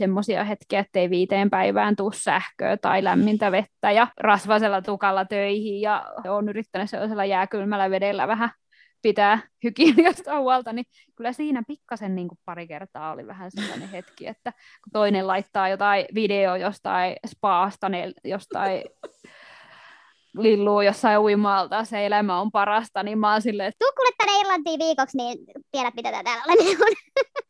semmoisia hetkiä, ettei viiteen päivään tuu sähköä tai lämmintä vettä ja rasvasella tukalla töihin ja on yrittänyt sellaisella jääkylmällä vedellä vähän pitää hygieniasta huolta, niin kyllä siinä pikkasen niin kuin pari kertaa oli vähän sellainen hetki, että kun toinen laittaa jotain video jostain spaasta, jostain lilluu jossain uimalta, se elämä on parasta, niin mä oon silleen, että tuu kuule tänne Irlantiin viikoksi, niin tiedät mitä täällä on.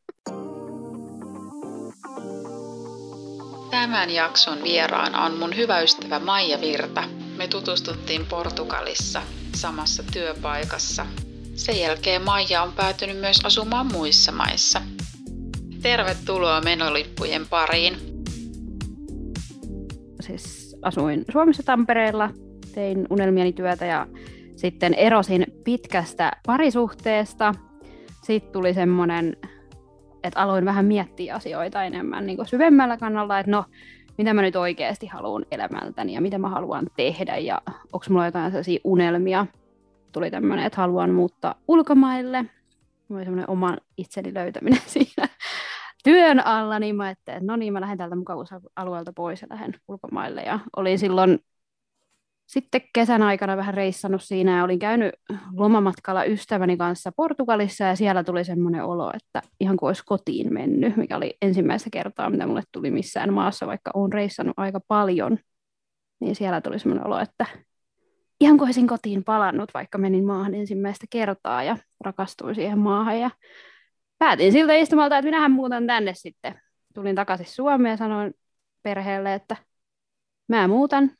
Tämän jakson vieraana on mun hyvä ystävä Maija Virta. Me tutustuttiin Portugalissa samassa työpaikassa. Sen jälkeen Maija on päätynyt myös asumaan muissa maissa. Tervetuloa menolippujen pariin. Siis asuin Suomessa Tampereella, tein unelmieni työtä ja sitten erosin pitkästä parisuhteesta. Sitten tuli semmoinen että aloin vähän miettiä asioita enemmän niin syvemmällä kannalla, että no, mitä mä nyt oikeasti haluan elämältäni ja mitä mä haluan tehdä ja onko mulla jotain sellaisia unelmia. Tuli tämmöinen, että haluan muuttaa ulkomaille. Mulla oli semmoinen oman itseni löytäminen siinä työn alla, niin mä ajattelin, että no niin, mä lähden täältä mukavuusalueelta pois ja lähden ulkomaille. Ja olin silloin sitten kesän aikana vähän reissannut siinä ja olin käynyt lomamatkalla ystäväni kanssa Portugalissa ja siellä tuli semmoinen olo, että ihan kuin olisi kotiin mennyt, mikä oli ensimmäistä kertaa, mitä mulle tuli missään maassa, vaikka olen reissannut aika paljon. Niin siellä tuli semmoinen olo, että ihan kuin olisin kotiin palannut, vaikka menin maahan ensimmäistä kertaa ja rakastuin siihen maahan ja päätin siltä istumalta, että minähän muutan tänne sitten. Tulin takaisin Suomeen ja sanoin perheelle, että mä muutan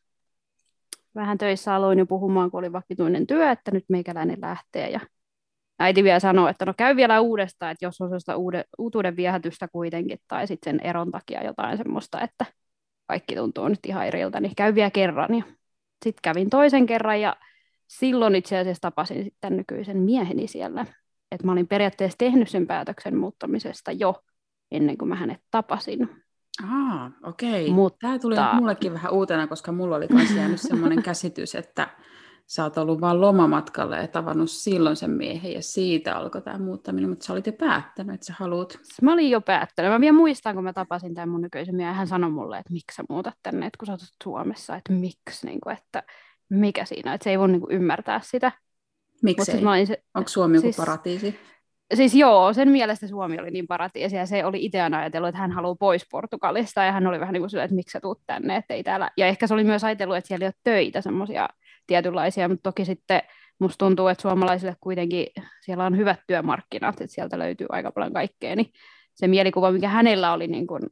vähän töissä aloin jo puhumaan, kun oli vakituinen työ, että nyt meikäläinen lähtee. Ja äiti vielä sanoi, että no käy vielä uudestaan, että jos on sellaista uude, uutuuden viehätystä kuitenkin, tai sitten sen eron takia jotain semmoista, että kaikki tuntuu nyt ihan eriltä, niin käy vielä kerran. Ja sitten kävin toisen kerran, ja silloin itse asiassa tapasin sitten nykyisen mieheni siellä. Että mä olin periaatteessa tehnyt sen päätöksen muuttamisesta jo ennen kuin mä hänet tapasin. Ah, okei. Okay. Mutta... Tämä tuli mullekin vähän uutena, koska mulla oli myös jäänyt sellainen käsitys, että sä oot ollut vaan lomamatkalla ja tavannut silloin sen miehen ja siitä alkoi tämä muuttaminen, mutta sä olit jo päättänyt, että sä haluat. Mä olin jo päättänyt. Mä vielä muistan, kun mä tapasin tämän mun nykyisen miehen, hän sanoi mulle, että miksi sä muutat tänne, että kun sä oot Suomessa, että miksi, niin kuin, että mikä siinä, että se ei voi niin kuin, ymmärtää sitä. Miksi ei? Se... Onko Suomi joku siis... paratiisi? Siis joo, sen mielestä Suomi oli niin paratiisi ja se oli itse ajatellut, että hän haluaa pois Portugalista ja hän oli vähän niin kuin sillä, että miksi sä tuut tänne, että ei täällä. Ja ehkä se oli myös ajatellut, että siellä ei ole töitä semmoisia tietynlaisia, mutta toki sitten musta tuntuu, että suomalaisille kuitenkin siellä on hyvät työmarkkinat, että sieltä löytyy aika paljon kaikkea, niin se mielikuva, mikä hänellä oli niin kuin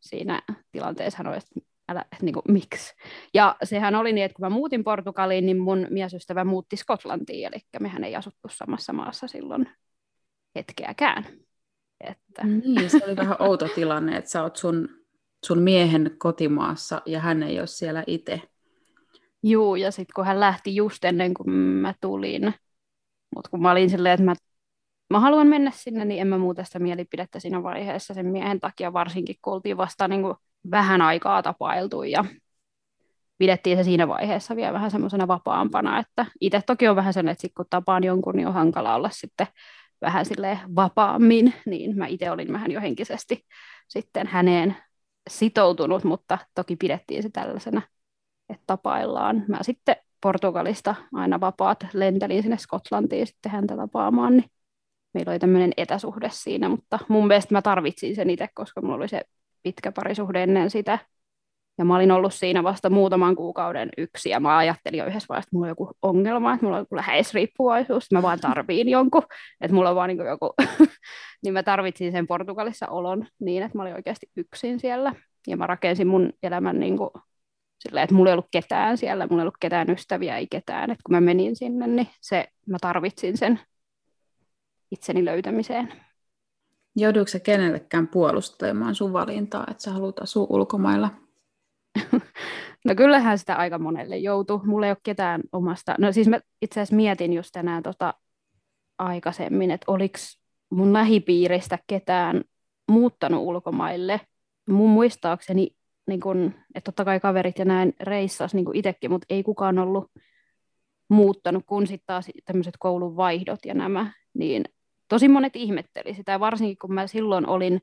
siinä tilanteessa, hän oli, että älä, että niin kuin, miksi. Ja sehän oli niin, että kun mä muutin Portugaliin, niin mun miesystävä muutti Skotlantiin, eli mehän ei asuttu samassa maassa silloin hetkeäkään. Että. Niin, se oli vähän outo tilanne, että sä oot sun, sun miehen kotimaassa ja hän ei ole siellä itse. Juu, ja sitten kun hän lähti just ennen kuin mä tulin, mutta kun mä olin silleen, että mä, mä haluan mennä sinne, niin en mä muuta sitä mielipidettä siinä vaiheessa sen miehen takia, varsinkin kun oltiin vasta niin kuin vähän aikaa tapailtu ja pidettiin se siinä vaiheessa vielä vähän semmoisena vapaampana, että itse toki on vähän sen, että sit kun tapaan jonkun, niin on hankala olla sitten vähän sille vapaammin, niin mä itse olin vähän jo henkisesti sitten häneen sitoutunut, mutta toki pidettiin se tällaisena, että tapaillaan. Mä sitten Portugalista aina vapaat lentelin sinne Skotlantiin sitten häntä tapaamaan, niin meillä oli tämmöinen etäsuhde siinä, mutta mun mielestä mä tarvitsin sen itse, koska mulla oli se pitkä parisuhde ennen sitä, ja mä olin ollut siinä vasta muutaman kuukauden yksi, ja mä ajattelin jo yhdessä vaiheessa, että mulla on joku ongelma, että mulla on joku läheisriippuvaisuus, mä vaan tarviin jonkun, että mulla on vaan niin joku, niin mä tarvitsin sen Portugalissa olon niin, että mä olin oikeasti yksin siellä, ja mä rakensin mun elämän niin kuin silleen, että mulla ei ollut ketään siellä, mulla ei ollut ketään ystäviä, ei ketään, että kun mä menin sinne, niin se, mä tarvitsin sen itseni löytämiseen. Jouduiko sä kenellekään puolustamaan sun valintaa, että sä haluat asua ulkomailla? No kyllähän sitä aika monelle joutuu. Mulla ei ole ketään omasta. No siis mä itse asiassa mietin just tänään tota aikaisemmin, että oliko mun lähipiiristä ketään muuttanut ulkomaille. Mun muistaakseni, niin kun, että totta kai kaverit ja näin reissas niin itsekin, mutta ei kukaan ollut muuttanut, kun sitten taas tämmöiset koulun vaihdot ja nämä, niin tosi monet ihmetteli sitä, varsinkin kun mä silloin olin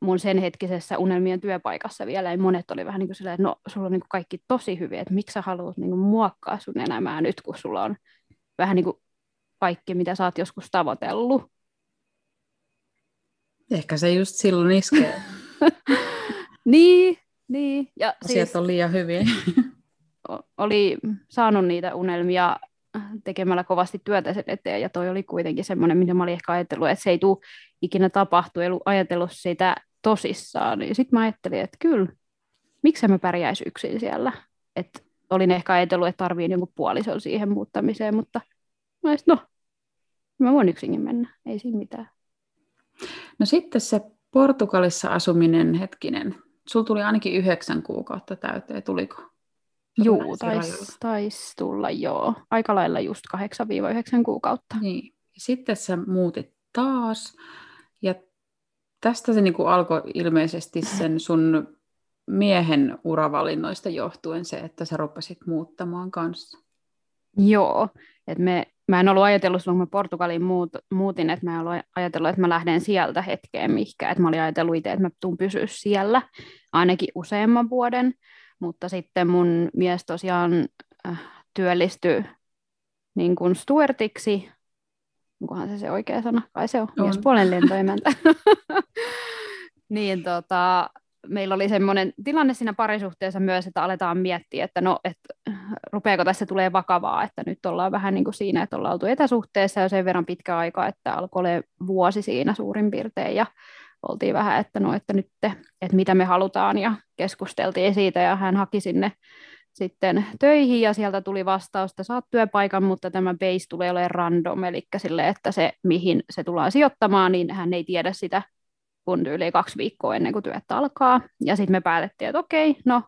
mun sen hetkisessä unelmien työpaikassa vielä, ja monet oli vähän niin kuin silleen, että no, sulla on niin kuin kaikki tosi hyviä, että miksi sä haluat niin kuin muokkaa sun elämää nyt, kun sulla on vähän niin kuin kaikki, mitä sä oot joskus tavoitellut. Ehkä se just silloin iskee. niin, niin. Ja Asiat siis, on liian hyviä. oli saanut niitä unelmia tekemällä kovasti työtä sen eteen, ja toi oli kuitenkin semmoinen, mitä mä olin ehkä ajatellut, että se ei tule ikinä tapahtua, ei ajatellut sitä tosissaan, niin sitten mä ajattelin, että kyllä, miksi mä pärjäisi yksin siellä, että olin ehkä ajatellut, että tarvii jonkun puolison siihen muuttamiseen, mutta mä olisin, no, mä voin yksinkin mennä, ei siinä mitään. No sitten se Portugalissa asuminen, hetkinen, sulla tuli ainakin yhdeksän kuukautta täyteen, tuliko? Joo, taisi tais tulla joo. Aika lailla just 8-9 kuukautta. Niin. Ja sitten sä muutit taas. Ja tästä se niinku alkoi ilmeisesti sen sun miehen uravalinnoista johtuen se, että sä rupesit muuttamaan kanssa. Joo, että me, mä en ollut ajatellut kun mä Portugaliin muut, muutin, että mä en ollut ajatellut, että mä lähden sieltä hetkeen mihinkään, että mä olin ajatellut itse, että mä tuun pysyä siellä ainakin useamman vuoden, mutta sitten mun mies tosiaan äh, työllistyi niin kuin Stuartiksi, onkohan se se oikea sana, kai se on, on. miespuolen lentoemäntä. niin tota, meillä oli semmoinen tilanne siinä parisuhteessa myös, että aletaan miettiä, että no, että rupeako tässä tulee vakavaa, että nyt ollaan vähän niin kuin siinä, että ollaan oltu etäsuhteessa jo sen verran pitkä aika, että alkoi olla vuosi siinä suurin piirtein ja oltiin vähän, että no, että nyt, että mitä me halutaan ja keskusteltiin siitä ja hän haki sinne sitten töihin ja sieltä tuli vastaus, että saat työpaikan, mutta tämä base tulee olemaan random, eli sille, että se mihin se tullaan sijoittamaan, niin hän ei tiedä sitä kun yli kaksi viikkoa ennen kuin työt alkaa. Ja sitten me päätettiin, että okei, no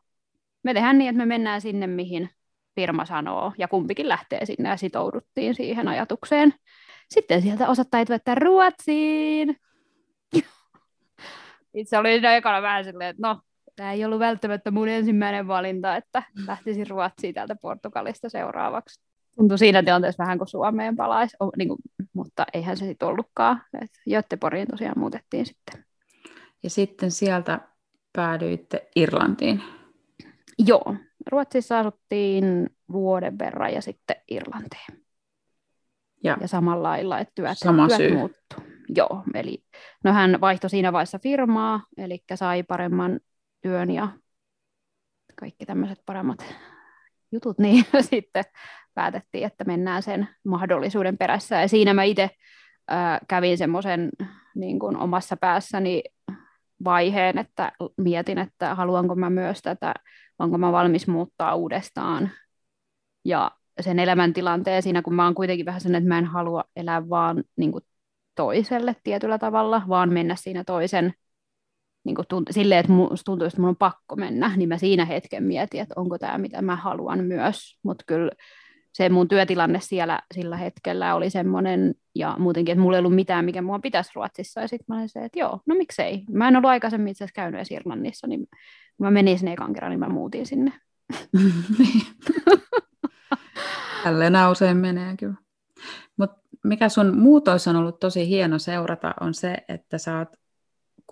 me tehdään niin, että me mennään sinne, mihin firma sanoo, ja kumpikin lähtee sinne, ja sitouduttiin siihen ajatukseen. Sitten sieltä osoittautui, että Ruotsiin. Itse oli siinä ekana vähän silleen, että no, tämä ei ollut välttämättä mun ensimmäinen valinta, että lähtisin Ruotsiin täältä Portugalista seuraavaksi. Tuntui siinä tilanteessa vähän kuin Suomeen palaisi, niin kuin, mutta eihän se sitten ollutkaan. Göteboriin tosiaan muutettiin sitten. Ja sitten sieltä päädyitte Irlantiin. Joo, Ruotsissa asuttiin vuoden verran ja sitten Irlantiin. Ja, ja samalla lailla, että työt, Sama työt syy. muuttu. Joo, eli no hän vaihtoi siinä vaiheessa firmaa, eli sai paremman työn ja kaikki tämmöiset paremmat jutut, niin sitten päätettiin, että mennään sen mahdollisuuden perässä. Ja siinä mä itse kävin semmoisen niin kuin omassa päässäni vaiheen, että mietin, että haluanko mä myös tätä, onko mä valmis muuttaa uudestaan. Ja sen elämäntilanteen siinä, kun mä oon kuitenkin vähän sen, että mä en halua elää vaan niin kuin toiselle tietyllä tavalla, vaan mennä siinä toisen niin kuin tunt- silleen, että musta tuntuu, että mun on pakko mennä, niin mä siinä hetken mietin, että onko tämä mitä mä haluan myös, mutta kyllä se mun työtilanne siellä sillä hetkellä oli semmoinen, ja muutenkin, että mulla ei ollut mitään, mikä mua pitäisi Ruotsissa, ja sitten mä olin se, että joo, no miksei. Mä en ollut aikaisemmin itse asiassa käynyt Irlannissa, niin kun mä menin sinne ekan kerran, niin mä muutin sinne. Tälleen usein menee kyllä. Mikä sun muutoissa on ollut tosi hieno seurata, on se, että sä oot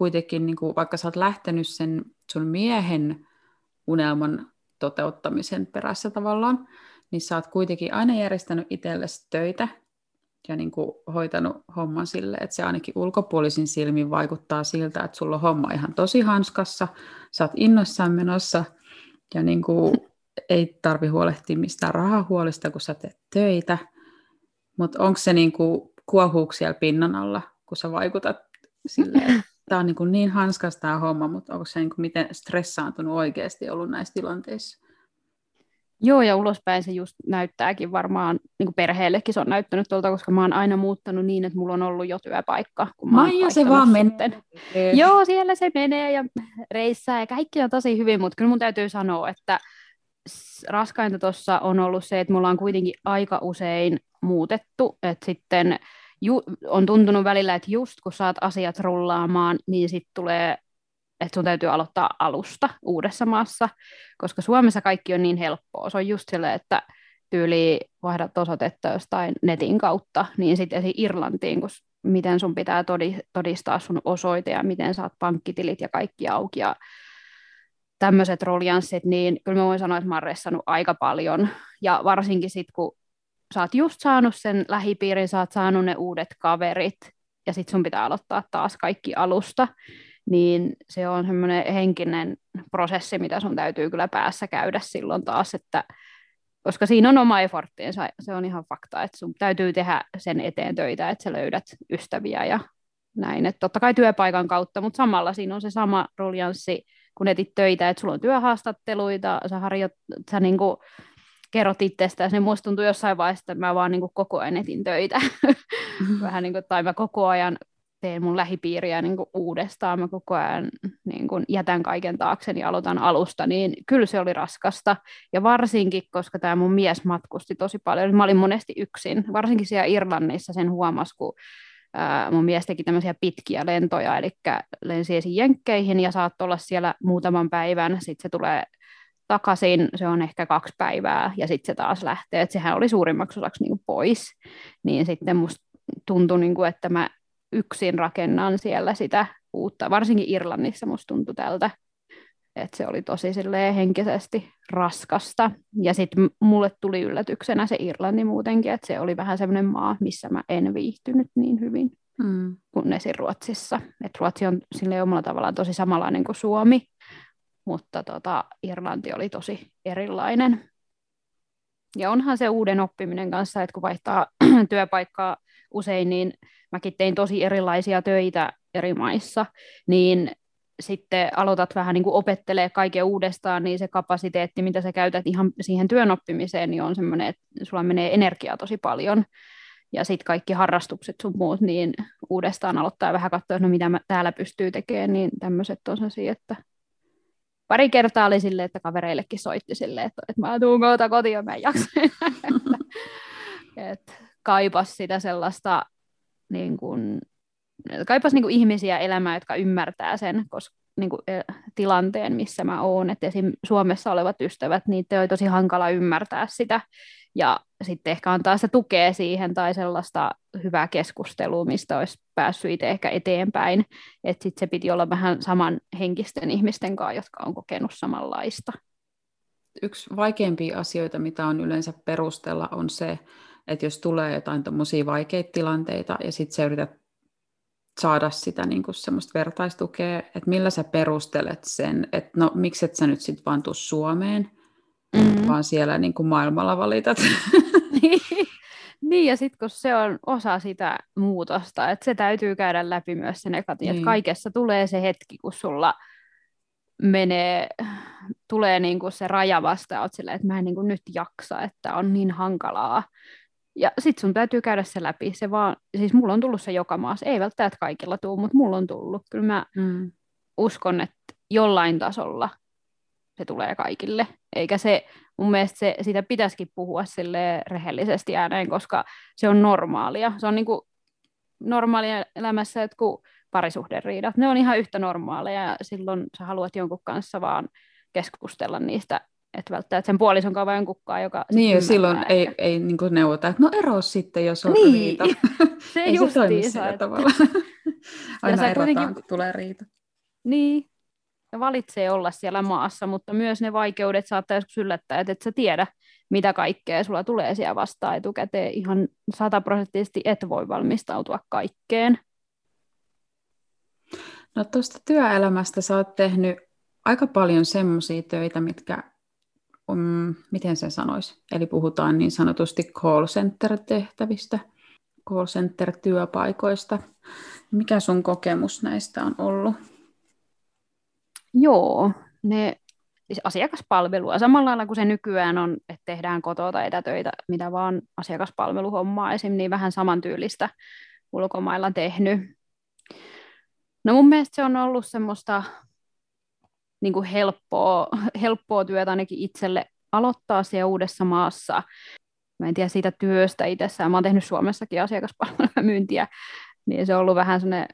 kuitenkin, niin kuin, vaikka sä oot lähtenyt sen sun miehen unelman toteuttamisen perässä tavallaan, niin sä oot kuitenkin aina järjestänyt itsellesi töitä ja niin kuin hoitanut homman sille, että se ainakin ulkopuolisin silmin vaikuttaa siltä, että sulla on homma ihan tosi hanskassa, sä oot innoissaan menossa ja niin kuin ei tarvi huolehtia mistään rahahuolista, kun sä teet töitä, mutta onko se niin kuin kuohuuko pinnan alla, kun sä vaikutat silleen, tämä on niin, kuin niin hanskas tämä homma, mutta onko se niin kuin miten stressaantunut oikeasti ollut näissä tilanteissa? Joo, ja ulospäin se just näyttääkin varmaan, niin kuin perheellekin se on näyttänyt tuolta, koska mä oon aina muuttanut niin, että mulla on ollut jo työpaikka. Kun mä Maija se vaan menee. Joo, siellä se menee ja reissää ja kaikki on tosi hyvin, mutta kyllä mun täytyy sanoa, että raskainta tuossa on ollut se, että mulla on kuitenkin aika usein muutettu, että sitten ju- on tuntunut välillä, että just kun saat asiat rullaamaan, niin sitten tulee että sun täytyy aloittaa alusta uudessa maassa, koska Suomessa kaikki on niin helppoa. Se on just silleen, että tyyli vaihdat osoitetta jostain netin kautta, niin sitten Irlantiin, kun miten sun pitää todistaa sun osoite ja miten saat pankkitilit ja kaikki auki ja tämmöiset roljanssit, niin kyllä mä voin sanoa, että mä oon aika paljon. Ja varsinkin sitten, kun sä oot just saanut sen lähipiirin, sä oot saanut ne uudet kaverit, ja sitten sun pitää aloittaa taas kaikki alusta, niin se on semmoinen henkinen prosessi, mitä sun täytyy kyllä päässä käydä silloin taas, että koska siinä on oma efforttiinsa, se on ihan fakta, että sun täytyy tehdä sen eteen töitä, että sä löydät ystäviä ja näin, että totta kai työpaikan kautta, mutta samalla siinä on se sama ruljanssi, kun etit töitä, että sulla on työhaastatteluita, sä, harjoit, sä niin kuin kerrot itsestäsi, niin musta tuntuu jossain vaiheessa, että mä vaan niin kuin koko ajan etin töitä. Vähän niin kuin, tai mä koko ajan teen mun lähipiiriä niin kuin uudestaan, mä koko ajan niin kuin jätän kaiken taakse ja aloitan alusta, niin kyllä se oli raskasta. Ja varsinkin, koska tämä mun mies matkusti tosi paljon, niin mä olin monesti yksin, varsinkin siellä Irlannissa sen huomasi, kun ää, mun mies teki tämmöisiä pitkiä lentoja, eli lensi ensin Jenkkeihin ja saat olla siellä muutaman päivän, sitten se tulee takaisin, se on ehkä kaksi päivää ja sitten se taas lähtee, että sehän oli suurimmaksi osaksi niin pois, niin sitten musta tuntui, niin kuin, että mä yksin rakennan siellä sitä uutta, varsinkin Irlannissa musta tuntui tältä, että se oli tosi henkisesti raskasta. Ja sitten mulle tuli yllätyksenä se Irlanti muutenkin, että se oli vähän semmoinen maa, missä mä en viihtynyt niin hyvin mm. kuin esim. Ruotsissa. Et Ruotsi on sille omalla tavallaan tosi samanlainen kuin Suomi, mutta tota, Irlanti oli tosi erilainen. Ja onhan se uuden oppiminen kanssa, että kun vaihtaa työpaikkaa usein, niin mäkin tein tosi erilaisia töitä eri maissa, niin sitten aloitat vähän niin kuin opettelee kaiken uudestaan, niin se kapasiteetti, mitä sä käytät ihan siihen työn oppimiseen, niin on semmoinen, että sulla menee energiaa tosi paljon. Ja sitten kaikki harrastukset sun muut, niin uudestaan aloittaa vähän katsoa, no mitä mä täällä pystyy tekemään, niin tämmöiset on sellaisia, että pari kertaa oli silleen, että kavereillekin soitti silleen, että, että mä tuun kohta kotiin ja mä en jaksa että kaipas sitä sellaista niin kuin, kaipas niin kuin ihmisiä elämään, jotka ymmärtää sen koska, niin kuin, tilanteen, missä mä oon. Että esim. Suomessa olevat ystävät, niitä on tosi hankala ymmärtää sitä. Ja sitten ehkä antaa sitä tukea siihen tai sellaista hyvää keskustelua, mistä olisi päässyt itse ehkä eteenpäin. Että sitten se piti olla vähän saman henkisten ihmisten kanssa, jotka on kokenut samanlaista. Yksi vaikeimpia asioita, mitä on yleensä perustella, on se, että jos tulee jotain tuommoisia vaikeita tilanteita ja sitten sä yrität saada sitä niin kuin semmoista vertaistukea, että millä sä perustelet sen, että no miksi et sä nyt sitten vaan tuu Suomeen, mm-hmm. vaan siellä niin kuin maailmalla valitat. niin. niin, ja sitten kun se on osa sitä muutosta, että se täytyy käydä läpi myös se negatiivinen, niin. että kaikessa tulee se hetki, kun sulla menee, tulee niin kuin se raja vasta, oot silleen, että mä en niin kuin nyt jaksa, että on niin hankalaa, ja sit sun täytyy käydä se läpi. Se vaan, siis mulla on tullut se joka maassa. Ei välttämättä kaikilla tuu, mutta mulla on tullut. Kyllä mä mm. uskon, että jollain tasolla se tulee kaikille. Eikä se, mun mielestä se, siitä pitäisikin puhua sille rehellisesti ääneen, koska se on normaalia. Se on niinku normaalia elämässä, että kun parisuhderiidat, ne on ihan yhtä normaaleja ja silloin sä haluat jonkun kanssa vaan keskustella niistä että välttämättä sen puolison kanssa vai kukkaa, joka... Niin, ja silloin että... ei, ei niin kuin neuvota, että no ero sitten, jos on niin. riita. se ei se toimi sillä että... tavalla. Aina erotaan, kuitenkin... kun tulee riita. Niin, ja valitsee olla siellä maassa, mutta myös ne vaikeudet saattaa joskus yllättää, että et sä tiedä, mitä kaikkea sulla tulee siellä vastaan etukäteen. Ihan sataprosenttisesti et voi valmistautua kaikkeen. No tuosta työelämästä sä oot tehnyt aika paljon semmoisia töitä, mitkä um, miten sen sanoisi, eli puhutaan niin sanotusti call center-tehtävistä, call center-työpaikoista. Mikä sun kokemus näistä on ollut? Joo, ne siis asiakaspalvelua, samalla lailla kuin se nykyään on, että tehdään kotoa tai etätöitä, mitä vaan asiakaspalveluhommaa esim. niin vähän samantyylistä ulkomailla tehnyt. No mun mielestä se on ollut semmoista niin kuin helppoa, helppoa työtä ainakin itselle aloittaa siellä uudessa maassa. Mä en tiedä siitä työstä itsessään. Mä oon tehnyt Suomessakin myyntiä, niin se on ollut vähän sellainen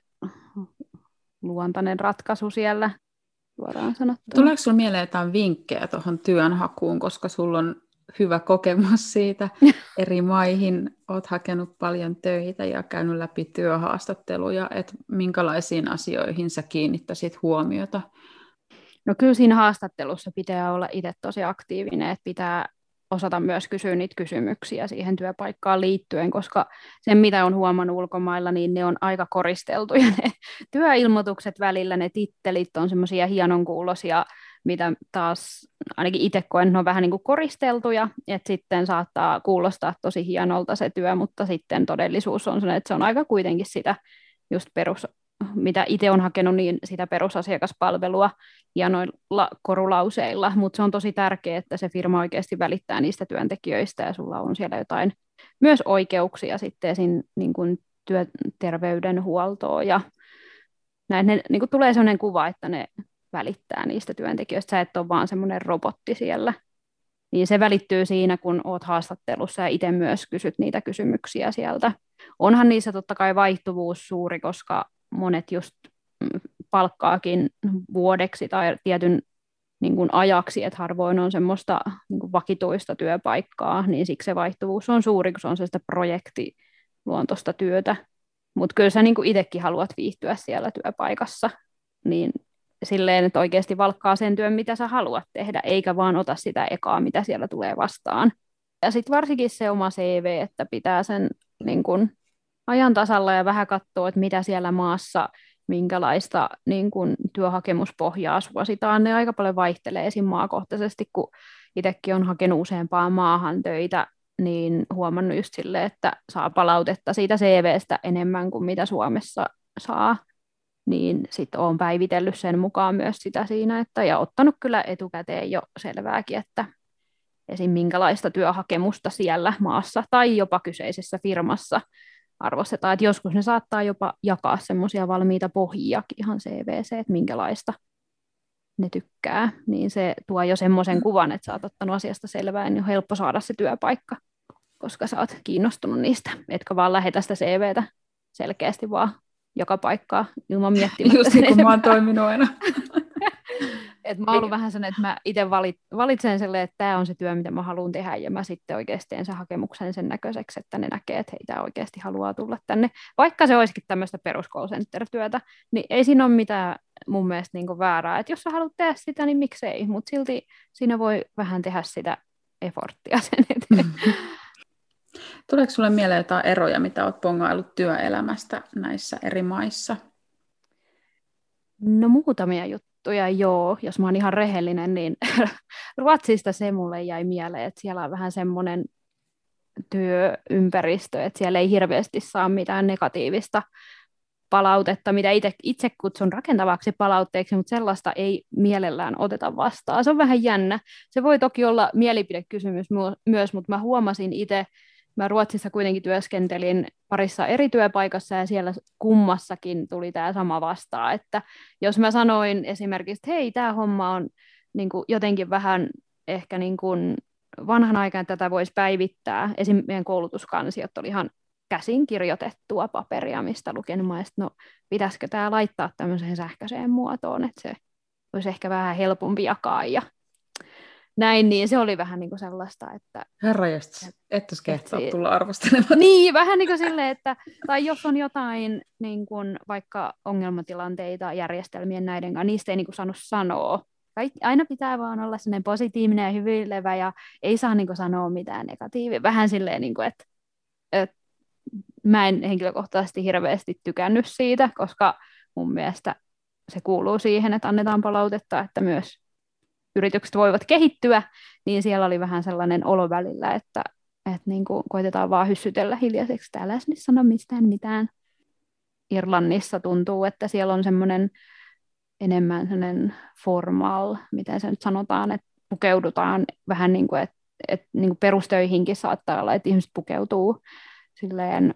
luontainen ratkaisu siellä, suoraan sanottuna. Tuleeko sinulla mieleen jotain vinkkejä tuohon työnhakuun, koska sulla on hyvä kokemus siitä eri maihin. Olet hakenut paljon töitä ja käynyt läpi työhaastatteluja, että minkälaisiin asioihin sä kiinnittäisit huomiota? No kyllä siinä haastattelussa pitää olla itse tosi aktiivinen, että pitää osata myös kysyä niitä kysymyksiä siihen työpaikkaan liittyen, koska sen mitä on huomannut ulkomailla, niin ne on aika koristeltuja ne työilmoitukset välillä, ne tittelit on semmoisia hienonkuuloisia, mitä taas ainakin itse koen, ne on vähän niin kuin koristeltuja, että sitten saattaa kuulostaa tosi hienolta se työ, mutta sitten todellisuus on se, että se on aika kuitenkin sitä just perus mitä itse on hakenut, niin sitä perusasiakaspalvelua hienoilla korulauseilla, mutta se on tosi tärkeää, että se firma oikeasti välittää niistä työntekijöistä ja sulla on siellä jotain myös oikeuksia sitten esim. Niin kuin työterveydenhuoltoa ja näin ne, niin kuin tulee sellainen kuva, että ne välittää niistä työntekijöistä, sä et ole vaan semmoinen robotti siellä. Niin se välittyy siinä, kun oot haastattelussa ja itse myös kysyt niitä kysymyksiä sieltä. Onhan niissä totta kai vaihtuvuus suuri, koska monet just mm, palkkaakin vuodeksi tai tietyn niin kuin ajaksi, että harvoin on semmoista niin kuin vakituista työpaikkaa, niin siksi se vaihtuvuus on suuri, kun se on se sitä projektiluontoista työtä. Mutta kyllä sä niin kuin itsekin haluat viihtyä siellä työpaikassa, niin silleen, että oikeasti valkkaa sen työn, mitä sä haluat tehdä, eikä vaan ota sitä ekaa, mitä siellä tulee vastaan. Ja sitten varsinkin se oma CV, että pitää sen niin kun, ajan tasalla ja vähän katsoa, että mitä siellä maassa, minkälaista niin kun, työhakemuspohjaa suositaan. Ne aika paljon vaihtelee esim. maakohtaisesti, kun itsekin on hakenut useampaan maahan töitä, niin huomannut just sille, että saa palautetta siitä CVstä enemmän kuin mitä Suomessa saa niin sitten olen päivitellyt sen mukaan myös sitä siinä, että, ja ottanut kyllä etukäteen jo selvääkin, että esim. minkälaista työhakemusta siellä maassa tai jopa kyseisessä firmassa arvostetaan, että joskus ne saattaa jopa jakaa semmoisia valmiita pohjiakin ihan CVC, että minkälaista ne tykkää, niin se tuo jo semmoisen kuvan, että sä oot ottanut asiasta selvää, niin on helppo saada se työpaikka, koska sä oot kiinnostunut niistä, etkä vaan lähetä sitä CVtä selkeästi vaan joka paikkaa ilman miettimättä. Just niin kuin mä oon toiminut aina. Et mä oon ollut vähän sellainen, että mä itse valit, valitsen sille, että tämä on se työ, mitä mä haluan tehdä, ja mä sitten oikeasti teen sen hakemuksen sen näköiseksi, että ne näkee, että heitä oikeasti haluaa tulla tänne. Vaikka se olisikin tämmöistä peruscall-center-työtä, niin ei siinä ole mitään mun mielestä niin väärää. Että jos sä haluat tehdä sitä, niin miksei, mutta silti siinä voi vähän tehdä sitä efforttia sen eteen. Tuleeko sinulle mieleen jotain eroja, mitä olet pongaillut työelämästä näissä eri maissa? No muutamia juttuja, joo. Jos mä oon ihan rehellinen, niin Ruotsista se mulle jäi mieleen, että siellä on vähän semmoinen työympäristö, että siellä ei hirveästi saa mitään negatiivista palautetta, mitä itse, itse kutsun rakentavaksi palautteeksi, mutta sellaista ei mielellään oteta vastaan. Se on vähän jännä. Se voi toki olla mielipidekysymys myös, mutta mä huomasin itse mä Ruotsissa kuitenkin työskentelin parissa eri työpaikassa ja siellä kummassakin tuli tämä sama vastaa, että jos mä sanoin esimerkiksi, että hei, tämä homma on niin kuin jotenkin vähän ehkä niin kuin vanhan aikaan tätä voisi päivittää. Esim. meidän koulutuskansiot oli ihan käsin kirjoitettua paperia, mistä luken, mä no pitäisikö tämä laittaa tämmöiseen sähköiseen muotoon, että se olisi ehkä vähän helpompi jakaa ja näin, niin se oli vähän niin kuin sellaista, että... Herra että et kehtaa et, tulla arvostelemaan. Niin, vähän niin kuin silleen, että tai jos on jotain niin kuin vaikka ongelmatilanteita järjestelmien näiden kanssa, niistä ei niin kuin saanut sanoa. Aina pitää vaan olla sellainen positiivinen ja hyvilevä ja ei saa niin kuin sanoa mitään negatiivia. Vähän silleen, niin kuin, että, että mä en henkilökohtaisesti hirveästi tykännyt siitä, koska mun mielestä se kuuluu siihen, että annetaan palautetta, että myös yritykset voivat kehittyä, niin siellä oli vähän sellainen olo välillä, että, että niin kuin koitetaan vaan hyssytellä hiljaiseksi. Täällä ei sano mistään mitään. Irlannissa tuntuu, että siellä on semmoinen enemmän sellainen formal, miten se nyt sanotaan, että pukeudutaan vähän niin kuin, että, että niin kuin perustöihinkin saattaa olla, että ihmiset pukeutuu silleen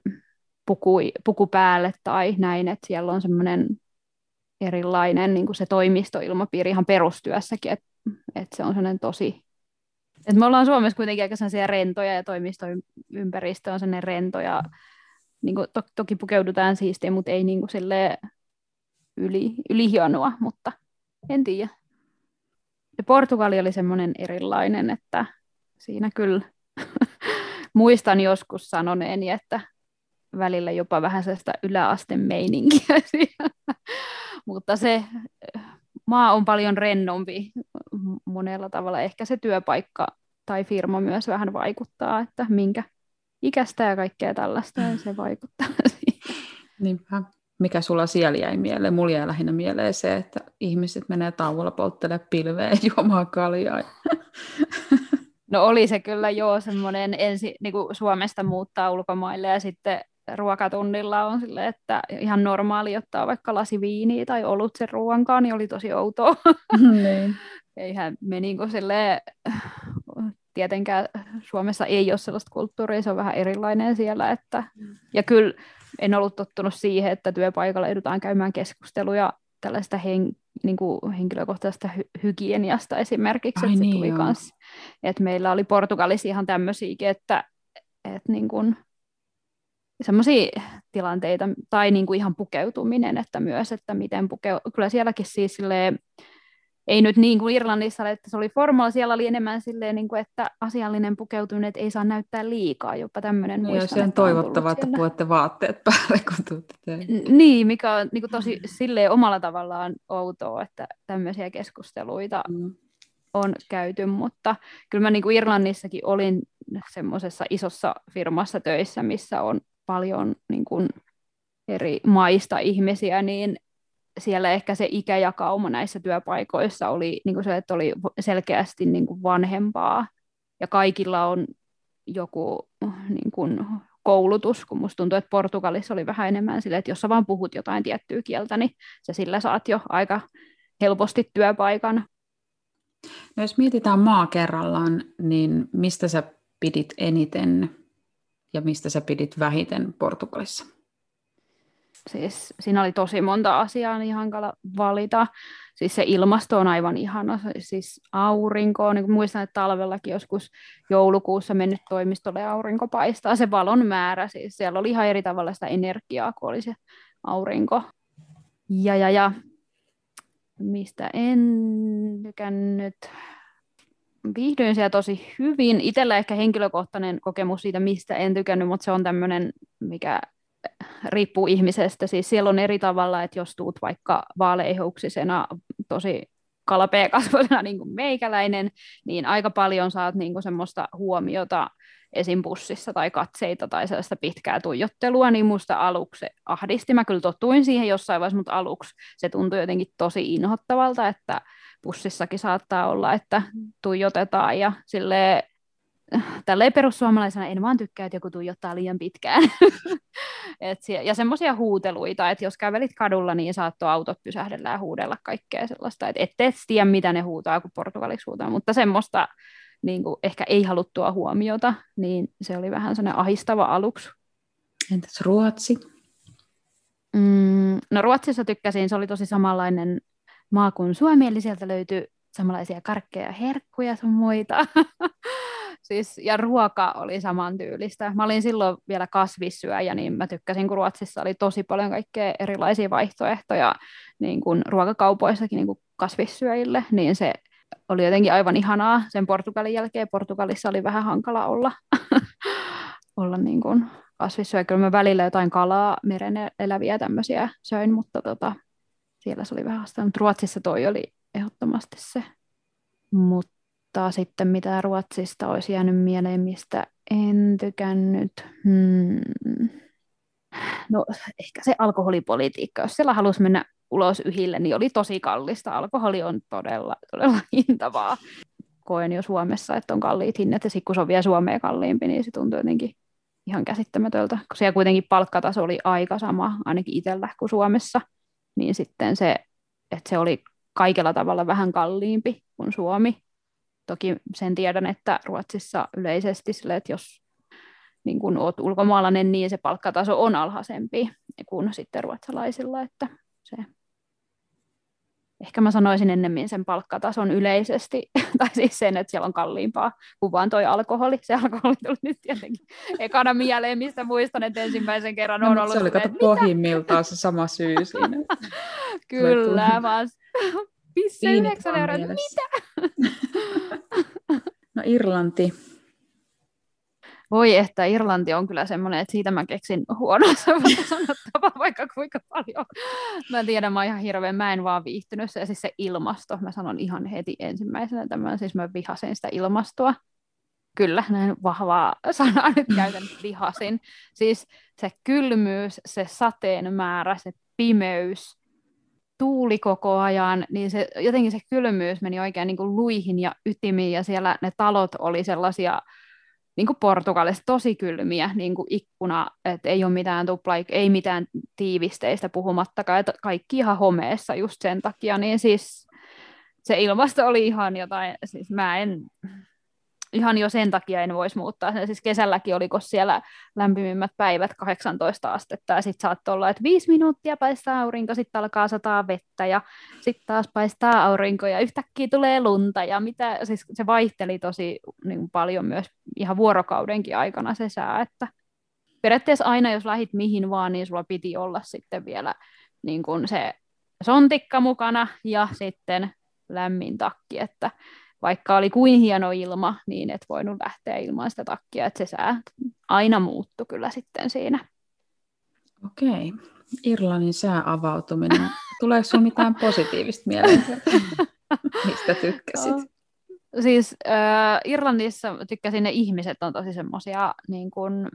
puku, puku päälle tai näin, että siellä on semmoinen erilainen niin kuin se toimistoilmapiiri ihan perustyössäkin, että että se on sellainen tosi... Et me ollaan Suomessa kuitenkin aika sellaisia rentoja ja toimistoympäristö on sellainen rento ja niin kuin, to, toki pukeudutaan siistiä, mutta ei niin kuin yli, ylihienoa, mutta en tiedä. Ja Portugali oli semmoinen erilainen, että siinä kyllä muistan joskus sanoneeni, että välillä jopa vähän sellaista yläasteen meininkiä Mutta se maa on paljon rennompi monella tavalla. Ehkä se työpaikka tai firma myös vähän vaikuttaa, että minkä ikästä ja kaikkea tällaista, ja se vaikuttaa siihen. Niinpä. Mikä sulla siellä jäi mieleen? Mulla jäi lähinnä mieleen se, että ihmiset menee tauolla polttelemaan pilveä ja juomaan kaljaa. No oli se kyllä joo semmoinen ensi, niin kuin Suomesta muuttaa ulkomaille ja sitten ruokatunnilla on sille, että ihan normaali ottaa vaikka lasi viiniä tai olut sen ruoankaan, niin oli tosi outoa. niin. Eihän me niin kuin silleen, tietenkään Suomessa ei ole sellaista kulttuuria, se on vähän erilainen siellä. Että, ja kyllä en ollut tottunut siihen, että työpaikalla joudutaan käymään keskusteluja tällaista hen, niin kuin henkilökohtaisesta hy- hygieniasta esimerkiksi, Ai että niin, se tuli kans, että meillä oli Portugalissa ihan tämmöisiäkin, että, että niin kuin, semmoisia tilanteita, tai niin kuin ihan pukeutuminen, että myös, että miten pukeu... Kyllä sielläkin siis silleen, ei nyt niin kuin Irlannissa, että se oli formaali, siellä oli enemmän silleen, niin kuin, että asiallinen pukeutuminen että ei saa näyttää liikaa, jopa tämmöinen niin, muistan, se on toivottavaa, että puhutte vaatteet päälle, kun tuutte Niin, mikä on niin kuin tosi silleen omalla tavallaan outoa, että tämmöisiä keskusteluita mm. on käyty, mutta kyllä mä niin kuin Irlannissakin olin semmoisessa isossa firmassa töissä, missä on paljon niin kuin eri maista ihmisiä, niin siellä ehkä se ikäjakauma näissä työpaikoissa oli niin kuin se, että oli selkeästi niin kuin vanhempaa ja kaikilla on joku niin kuin koulutus, kun musta tuntuu, että Portugalissa oli vähän enemmän sille, että jos sä vaan puhut jotain tiettyä kieltä, niin sä sillä saat jo aika helposti työpaikan. No jos mietitään maa kerrallaan, niin mistä sä pidit eniten ja mistä sä pidit vähiten Portugalissa? Siis siinä oli tosi monta asiaa, niin hankala valita. Siis se ilmasto on aivan ihana, siis aurinko, niin muistan, että talvellakin joskus joulukuussa mennyt toimistolle aurinko paistaa, se valon määrä, siis siellä oli ihan eri tavalla sitä energiaa, kun oli se aurinko. Ja, ja, ja mistä en tykännyt, viihdyin siellä tosi hyvin. Itellä ehkä henkilökohtainen kokemus siitä, mistä en tykännyt, mutta se on tämmöinen, mikä riippuu ihmisestä. Siis siellä on eri tavalla, että jos tuut vaikka vaaleihuksisena tosi kalpeakasvoisena niin kuin meikäläinen, niin aika paljon saat niin kuin semmoista huomiota esim. bussissa tai katseita tai sellaista pitkää tuijottelua, niin musta aluksi ahdisti. Mä kyllä tottuin siihen jossain vaiheessa, mutta aluksi se tuntui jotenkin tosi inhottavalta, että bussissakin saattaa olla, että tuijotetaan ja sille tälleen perussuomalaisena en vaan tykkää, että joku tuijottaa liian pitkään. et ja semmoisia huuteluita, että jos kävelit kadulla, niin saattoi autot pysähdellä ja huudella kaikkea sellaista. Että et et tiedä, mitä ne huutaa, kun portugaliksi huutaa, mutta semmoista niin kuin ehkä ei haluttua huomiota, niin se oli vähän sellainen ahistava aluksi. Entäs Ruotsi? Mm, no Ruotsissa tykkäsin, se oli tosi samanlainen maa kuin Suomi, eli sieltä löytyi samanlaisia karkkeja herkkuja sun muita. siis, ja ruoka oli samantyylistä. Mä olin silloin vielä kasvissyöjä, niin mä tykkäsin, kun Ruotsissa oli tosi paljon kaikkea erilaisia vaihtoehtoja niin kuin ruokakaupoissakin niin kuin kasvissyöjille, niin se oli jotenkin aivan ihanaa sen Portugalin jälkeen. Portugalissa oli vähän hankala olla, olla niin kuin kasvissyöjä. Kyllä mä välillä jotain kalaa, meren eläviä tämmöisiä söin, mutta tota, siellä se oli vähän haastavaa. Mutta Ruotsissa toi oli ehdottomasti se. Mutta sitten mitä Ruotsista olisi jäänyt mieleen, mistä en tykännyt. Hmm. No ehkä se alkoholipolitiikka. Jos siellä halusi mennä ulos yhille, niin oli tosi kallista. Alkoholi on todella, todella hintavaa. Koen jo Suomessa, että on kalliit hinnat, ja sitten kun se on vielä Suomea kalliimpi, niin se tuntuu jotenkin ihan käsittämätöltä, kun siellä kuitenkin palkkataso oli aika sama, ainakin itsellä kuin Suomessa, niin sitten se, että se oli kaikella tavalla vähän kalliimpi kuin Suomi. Toki sen tiedän, että Ruotsissa yleisesti sille, että jos niin kun olet ulkomaalainen, niin se palkkataso on alhaisempi kuin sitten ruotsalaisilla, että se ehkä mä sanoisin ennemmin sen palkkatason yleisesti, tai siis sen, että siellä on kalliimpaa kuin vaan toi alkoholi. Se alkoholi tuli nyt tietenkin ekana mieleen, mistä muistan, että ensimmäisen kerran no, on ollut... Se oli kato pohjimmiltaan se sama syy siinä. Kyllä, vaan pisse yhdeksän euroa, mitä? no Irlanti, voi että Irlanti on kyllä semmoinen, että siitä mä keksin huono sanottavaa vaikka kuinka paljon. Mä tiedän, mä oon ihan hirveän, mä en vaan viihtynyt se, ja siis se ilmasto, mä sanon ihan heti ensimmäisenä tämän, siis mä vihasin sitä ilmastoa. Kyllä, näin vahvaa sanaa nyt käytän, vihasin. Siis se kylmyys, se sateen määrä, se pimeys, tuuli koko ajan, niin se, jotenkin se kylmyys meni oikein niin kuin luihin ja ytimiin, ja siellä ne talot oli sellaisia, niin kuin Portugalissa, tosi kylmiä, niin kuin ikkuna, että ei ole mitään tupla, ei mitään tiivisteistä puhumattakaan, että kaikki ihan homeessa just sen takia, niin siis se ilmasto oli ihan jotain, siis mä en, ihan jo sen takia en voisi muuttaa. Siis kesälläkin oliko siellä lämpimimmät päivät 18 astetta ja sitten saattoi olla, että viisi minuuttia paistaa aurinko, sitten alkaa sataa vettä ja sitten taas paistaa aurinko ja yhtäkkiä tulee lunta ja mitä, siis se vaihteli tosi niin paljon myös ihan vuorokaudenkin aikana se sää, että periaatteessa aina jos lähit mihin vaan, niin sulla piti olla sitten vielä niin kuin se sontikka mukana ja sitten lämmin takki, että vaikka oli kuin hieno ilma, niin et voinut lähteä ilman sitä takkia, että se sää aina muuttu kyllä sitten siinä. Okei. Irlannin sääavautuminen. Tuleeko sinulla mitään positiivista mieleen? Mistä tykkäsit? Siis äh, Irlannissa tykkäsin, ne ihmiset on tosi semmoisia niin kuin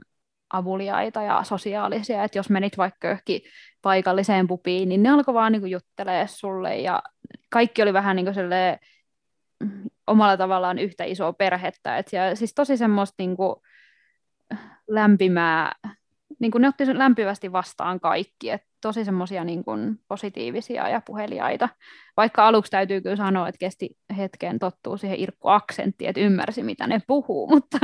avuliaita ja sosiaalisia, että jos menit vaikka johonkin paikalliseen pupiin, niin ne alkoi vaan niin juttelee sulle ja kaikki oli vähän niin kuin omalla tavallaan yhtä isoa perhettä. Et ja siis tosi semmoista niin kuin, lämpimää, niin kuin ne otti lämpimästi vastaan kaikki, et tosi semmoisia niin kuin, positiivisia ja puheliaita. Vaikka aluksi täytyy kyllä sanoa, että kesti hetken tottuu siihen Irkku-aksenttiin, että ymmärsi mitä ne puhuu, mutta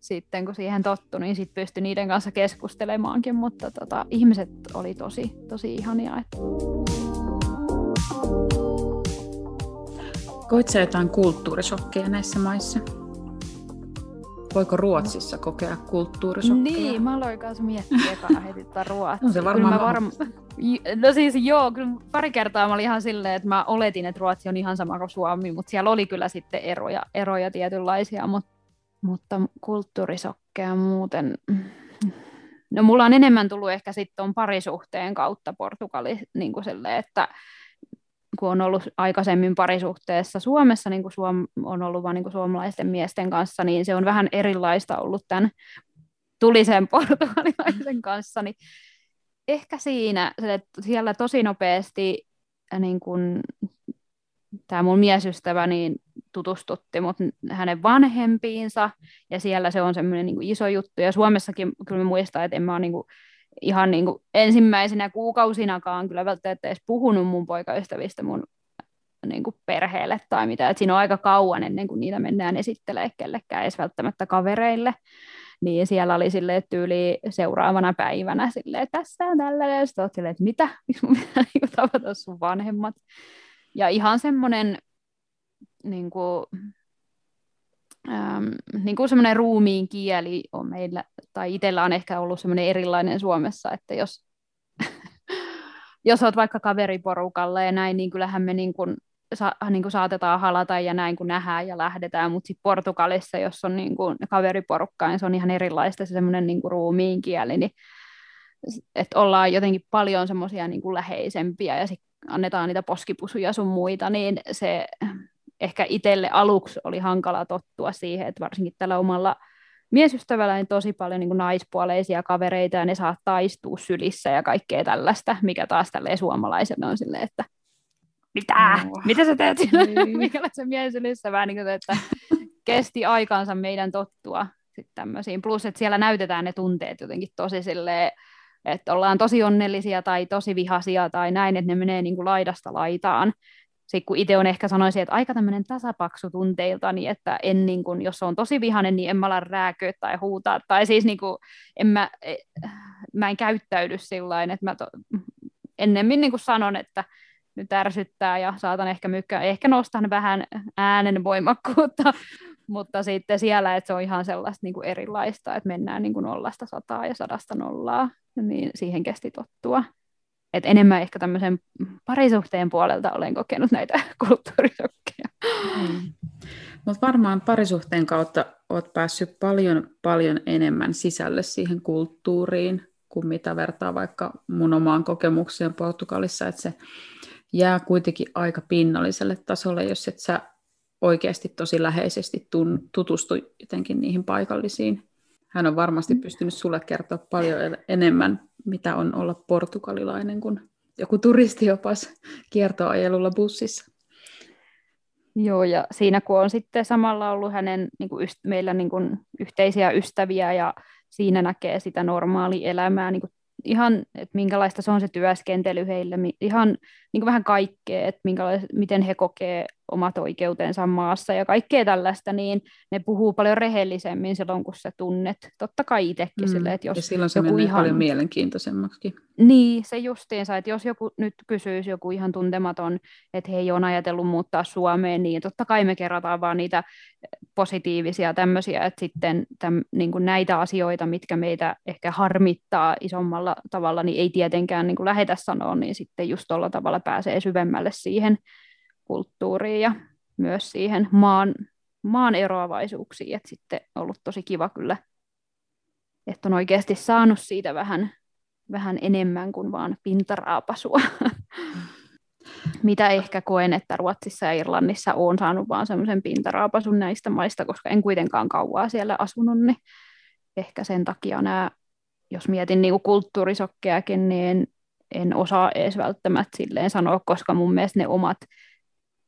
sitten kun siihen tottui, niin sitten pystyi niiden kanssa keskustelemaankin, mutta tota, ihmiset oli tosi, tosi ihania. Että... Jotain kulttuurisokkeja näissä maissa? Voiko Ruotsissa kokea kulttuurisokkeja? Niin, mä aloin kanssa miettiä ekana heti tätä Ruotsia. No se varmaan varm... No siis joo, kyllä pari kertaa mä olin ihan silleen, että mä oletin, että Ruotsi on ihan sama kuin Suomi, mutta siellä oli kyllä sitten eroja, eroja tietynlaisia, mutta, mutta kulttuurisokkeja muuten... No mulla on enemmän tullut ehkä sitten on parisuhteen kautta Portugali, niin kuin silleen, että kun on ollut aikaisemmin parisuhteessa Suomessa, niin kuin Suom- on ollut vain niin kuin suomalaisten miesten kanssa, niin se on vähän erilaista ollut tämän tulisen portugalilaisen kanssa, niin ehkä siinä, että siellä tosi nopeasti niin kuin, tämä mun miesystävä niin tutustutti mut hänen vanhempiinsa, ja siellä se on semmoinen niin iso juttu, ja Suomessakin kyllä mä muistan, että en mä ole niin kuin, ihan niin kuin ensimmäisenä kuukausinakaan kyllä välttämättä edes puhunut mun poikaystävistä mun niin kuin perheelle tai mitä. Et siinä on aika kauan ennen kuin niitä mennään esittelemään kellekään edes välttämättä kavereille. Niin siellä oli sille tyyli seuraavana päivänä sille tässä on tällainen, ja sitten että mitä, miksi mun pitää niin tavata sun vanhemmat. Ja ihan semmoinen niin kuin, ähm, niin kuin semmoinen ruumiin kieli on meillä, tai itsellä on ehkä ollut semmoinen erilainen Suomessa, että jos, jos olet vaikka kaveriporukalla ja näin, niin kyllähän me niin kuin, sa, niin kuin saatetaan halata ja näin kun nähdään ja lähdetään, mutta sitten Portugalissa, jos on niin kuin kaveriporukka, niin se on ihan erilaista se semmoinen niin kuin ruumiin kieli, niin että ollaan jotenkin paljon semmoisia niin kuin läheisempiä ja sitten annetaan niitä poskipusuja sun muita, niin se ehkä itselle aluksi oli hankala tottua siihen, että varsinkin tällä omalla miesystävällä niin tosi paljon niin naispuoleisia kavereita ja ne saattaa istua sylissä ja kaikkea tällaista, mikä taas tälleen suomalaiselle on silleen, että mitä? No. Mitä sä teet Niin. Mikälaisen miehen sylissä? Vähän niin kuin, että kesti aikansa meidän tottua sitten tämmöisiin. Plus, että siellä näytetään ne tunteet jotenkin tosi silleen, että ollaan tosi onnellisia tai tosi vihaisia tai näin, että ne menee niin kuin laidasta laitaan sitten kun itse on ehkä sanoisin, että aika tämmöinen tasapaksu niin että en niin kuin, jos on tosi vihainen, niin en mä ala tai huutaa, tai siis niin kuin, en mä, e, mä en käyttäydy sillä että mä to, ennemmin niin kuin sanon, että nyt ärsyttää ja saatan ehkä mykkä, ehkä nostan vähän äänen voimakkuutta, mutta sitten siellä, että se on ihan sellaista niin kuin erilaista, että mennään niin kuin nollasta sataa ja sadasta nollaa, niin siihen kesti tottua. Et enemmän ehkä tämmöisen parisuhteen puolelta olen kokenut näitä kulttuurisokkeja. Mm. Mutta varmaan parisuhteen kautta oot päässyt paljon, paljon enemmän sisälle siihen kulttuuriin, kuin mitä vertaa vaikka mun omaan kokemukseen Portugalissa, että se jää kuitenkin aika pinnalliselle tasolle, jos et sä oikeasti tosi läheisesti tun, tutustu jotenkin niihin paikallisiin. Hän on varmasti pystynyt sulle kertoa paljon enemmän, mitä on olla portugalilainen kuin joku turistiopas kiertoajelulla bussissa. Joo, ja siinä kun on sitten samalla ollut hänen niin kuin yst- meillä niin kuin yhteisiä ystäviä ja siinä näkee sitä normaalia elämää niin kuin ihan, että minkälaista se on se työskentely heille, ihan niin kuin vähän kaikkea, että miten he kokee omat oikeutensa maassa ja kaikkea tällaista, niin ne puhuu paljon rehellisemmin silloin, kun sä tunnet. Totta kai itsekin mm. sille, että jos ja silloin se joku ihan... paljon mielenkiintoisemmaksi. Niin, se justiinsa, että jos joku nyt kysyisi joku ihan tuntematon, että he ei ole ajatellut muuttaa Suomeen, niin totta kai me kerrotaan vaan niitä positiivisia tämmöisiä, että sitten täm, niin kuin näitä asioita, mitkä meitä ehkä harmittaa isommalla tavalla, niin ei tietenkään niin kuin lähetä sanoa, niin sitten just tuolla tavalla pääsee syvemmälle siihen kulttuuriin ja myös siihen maan, maan eroavaisuuksiin, että sitten on ollut tosi kiva kyllä, että on oikeasti saanut siitä vähän, vähän enemmän kuin vaan pintaraapasua. Mitä ehkä koen, että Ruotsissa ja Irlannissa olen saanut vaan semmoisen pintaraapasun näistä maista, koska en kuitenkaan kauaa siellä asunut, niin ehkä sen takia nämä, jos mietin niin kulttuurisokkeakin, niin en osaa edes välttämättä silleen sanoa, koska mun mielestä ne omat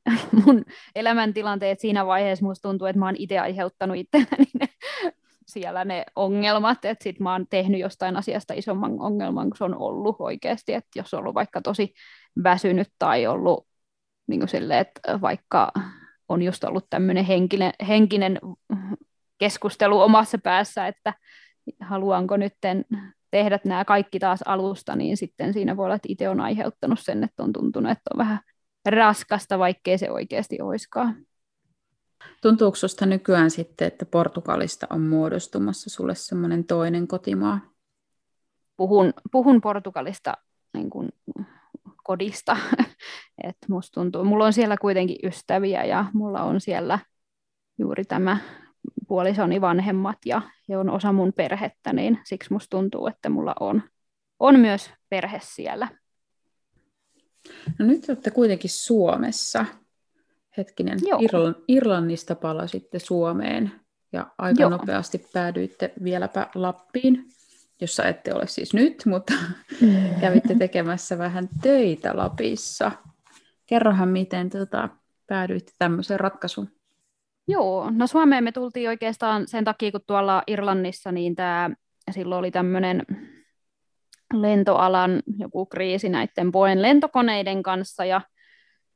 mun elämäntilanteet siinä vaiheessa musta tuntuu, että mä oon itse aiheuttanut itselläni ne, siellä ne ongelmat, että sit mä oon tehnyt jostain asiasta isomman ongelman kuin se on ollut oikeasti, että jos on ollut vaikka tosi väsynyt tai ollut niin kuin silleen, että vaikka on just ollut tämmöinen henkinen, henkinen keskustelu omassa päässä, että haluanko nyt tehdä nämä kaikki taas alusta, niin sitten siinä voi olla, että itse on aiheuttanut sen, että on tuntunut, että on vähän raskasta, vaikkei se oikeasti olisikaan. Tuntuuko sinusta nykyään sitten, että Portugalista on muodostumassa sulle semmoinen toinen kotimaa? Puhun, puhun Portugalista niin kuin kodista. Et musta tuntuu, mulla on siellä kuitenkin ystäviä ja mulla on siellä juuri tämä puolisoni vanhemmat ja he on osa mun perhettä, niin siksi musta tuntuu, että mulla on, on myös perhe siellä. No nyt olette kuitenkin Suomessa. Hetkinen, Irl- Irlannista palasitte Suomeen ja aika Joo. nopeasti päädyitte vieläpä Lappiin, jossa ette ole siis nyt, mutta mm. kävitte tekemässä vähän töitä Lapissa. Kerrohan, miten tota, päädyitte tämmöiseen ratkaisuun. Joo, no Suomeen me tultiin oikeastaan sen takia, kun tuolla Irlannissa, niin tämä silloin oli tämmöinen lentoalan joku kriisi näiden Boen lentokoneiden kanssa ja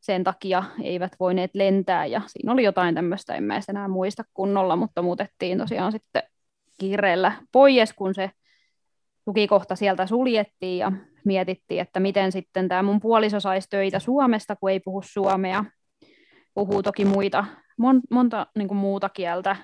sen takia eivät voineet lentää ja siinä oli jotain tämmöistä, en mä enää muista kunnolla, mutta muutettiin tosiaan sitten kiireellä pois, kun se tukikohta sieltä suljettiin ja mietittiin, että miten sitten tämä mun puoliso saisi töitä Suomesta, kun ei puhu suomea. Puhuu toki muita, mon, monta niin kuin muuta kieltä.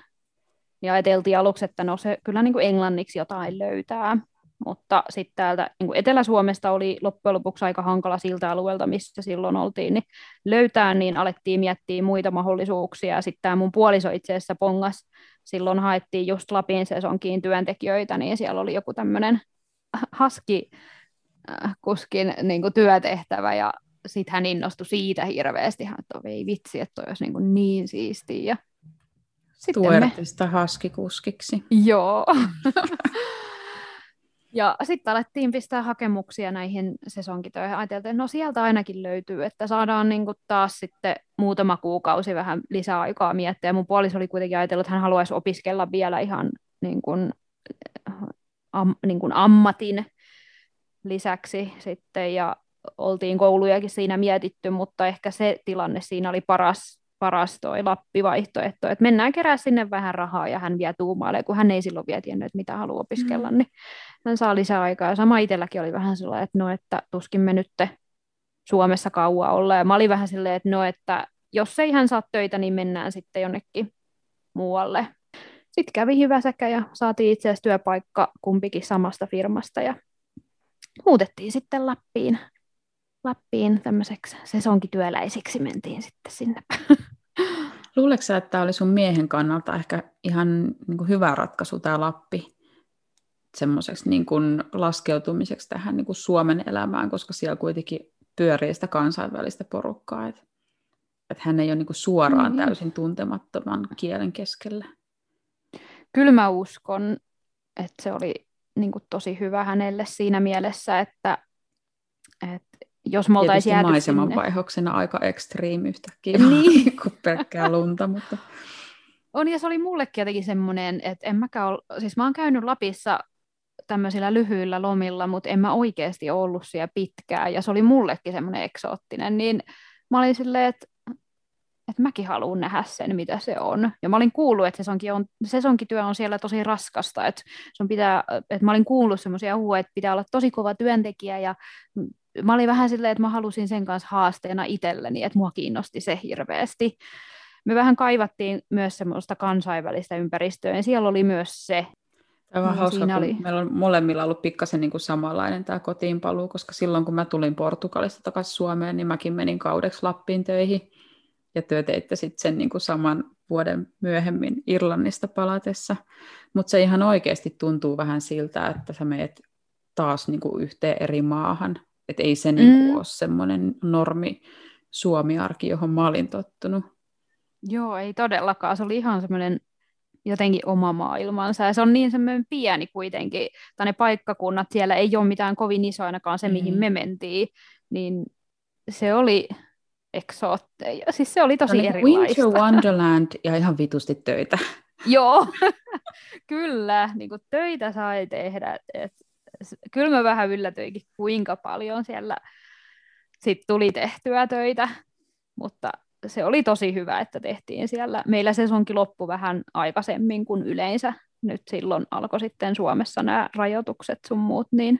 Ja ajateltiin aluksi, että no se kyllä niin kuin englanniksi jotain löytää. Mutta sitten täältä niin kuin Etelä-Suomesta oli loppujen lopuksi aika hankala siltä alueelta, missä silloin oltiin, niin löytää, niin alettiin miettiä muita mahdollisuuksia. Sitten tämä mun puoliso itse asiassa pongas, silloin haettiin just Lapin sesonkiin työntekijöitä, niin siellä oli joku tämmöinen haski äh, kuskin niin kuin työtehtävä ja sitten hän innostui siitä hirveästi, että ei vitsi, että toi olisi niin, kuin niin siistiä. Ja Tuertista me... haskikuskiksi. Joo. Ja sitten alettiin pistää hakemuksia näihin sesonkitöihin. Ajateltiin, että no sieltä ainakin löytyy, että saadaan niin kuin taas sitten muutama kuukausi vähän lisää aikaa miettiä. Mun puoliso oli kuitenkin ajatellut, että hän haluaisi opiskella vielä ihan niin kuin, am, niin kuin ammatin lisäksi sitten. Ja oltiin koulujakin siinä mietitty, mutta ehkä se tilanne siinä oli paras, paras toi Lappi-vaihtoehto, että mennään kerää sinne vähän rahaa ja hän vie tuumaalle, kun hän ei silloin vielä tiennyt, että mitä haluaa opiskella, mm. niin hän saa lisää aikaa. Sama itselläkin oli vähän sellainen, että no, että tuskin me nyt Suomessa kauan olla. Ja mä olin vähän silleen, että no, että jos ei hän saa töitä, niin mennään sitten jonnekin muualle. Sitten kävi hyvä sekä ja saatiin itse asiassa työpaikka kumpikin samasta firmasta ja muutettiin sitten Lappiin, Lappiin tämmöiseksi sesonkityöläisiksi mentiin sitten sinne. Luuletko sä, että tämä oli sun miehen kannalta ehkä ihan niin kuin hyvä ratkaisu tämä Lappi semmoiseksi niin kuin laskeutumiseksi tähän niin kuin Suomen elämään, koska siellä kuitenkin pyörii sitä kansainvälistä porukkaa, että, että hän ei ole niin kuin suoraan mm. täysin tuntemattoman kielen keskellä. Kyllä mä uskon, että se oli niin kuin tosi hyvä hänelle siinä mielessä, että, että jos me oltaisiin jääty maisemanvaihoksena sinne. aika ekstriimi yhtäkkiä, niin. kuin pelkkää lunta, mutta... On, ja se oli mullekin jotenkin semmoinen, että en mäkään ole, siis mä oon käynyt Lapissa tämmöisillä lyhyillä lomilla, mutta en mä oikeasti ollut siellä pitkään, ja se oli mullekin semmoinen eksoottinen, niin mä olin silleen, että että mäkin haluan nähdä sen, mitä se on. Ja mä olin kuullut, että sesonkin on, sesonkityö on siellä tosi raskasta, että, sun pitää, että mä olin kuullut semmoisia huuja, että pitää olla tosi kova työntekijä, ja mä olin vähän silleen, että mä halusin sen kanssa haasteena itselleni, että mua kiinnosti se hirveästi. Me vähän kaivattiin myös semmoista kansainvälistä ympäristöä, ja siellä oli myös se, Tämä on hauska, kun oli. meillä on molemmilla ollut pikkasen niin kuin samanlainen tämä kotiinpaluu, koska silloin kun mä tulin Portugalista takaisin Suomeen, niin mäkin menin kaudeksi Lappiin töihin ja työ teitte sitten sen niin kuin saman vuoden myöhemmin Irlannista palatessa. Mutta se ihan oikeasti tuntuu vähän siltä, että sä meet taas niin kuin yhteen eri maahan. Että ei se niin mm. ole semmoinen normi Suomi-arki, johon mä olin tottunut. Joo, ei todellakaan. Se oli ihan semmoinen jotenkin oma maailmansa. Ja se on niin semmoinen pieni kuitenkin, tai ne paikkakunnat, siellä ei ole mitään kovin iso ainakaan se, mihin me mentiin, niin se oli, eksootteja. Siis se oli tosi no, erilaista. Winter Wonderland ja ihan vitusti töitä. Joo, kyllä. Niin kuin töitä sai tehdä. Et, kyllä mä vähän yllätyinkin, kuinka paljon siellä sit tuli tehtyä töitä, mutta se oli tosi hyvä, että tehtiin siellä. Meillä sesonkin loppu vähän aikaisemmin kuin yleensä. Nyt silloin alkoi sitten Suomessa nämä rajoitukset sun muut, niin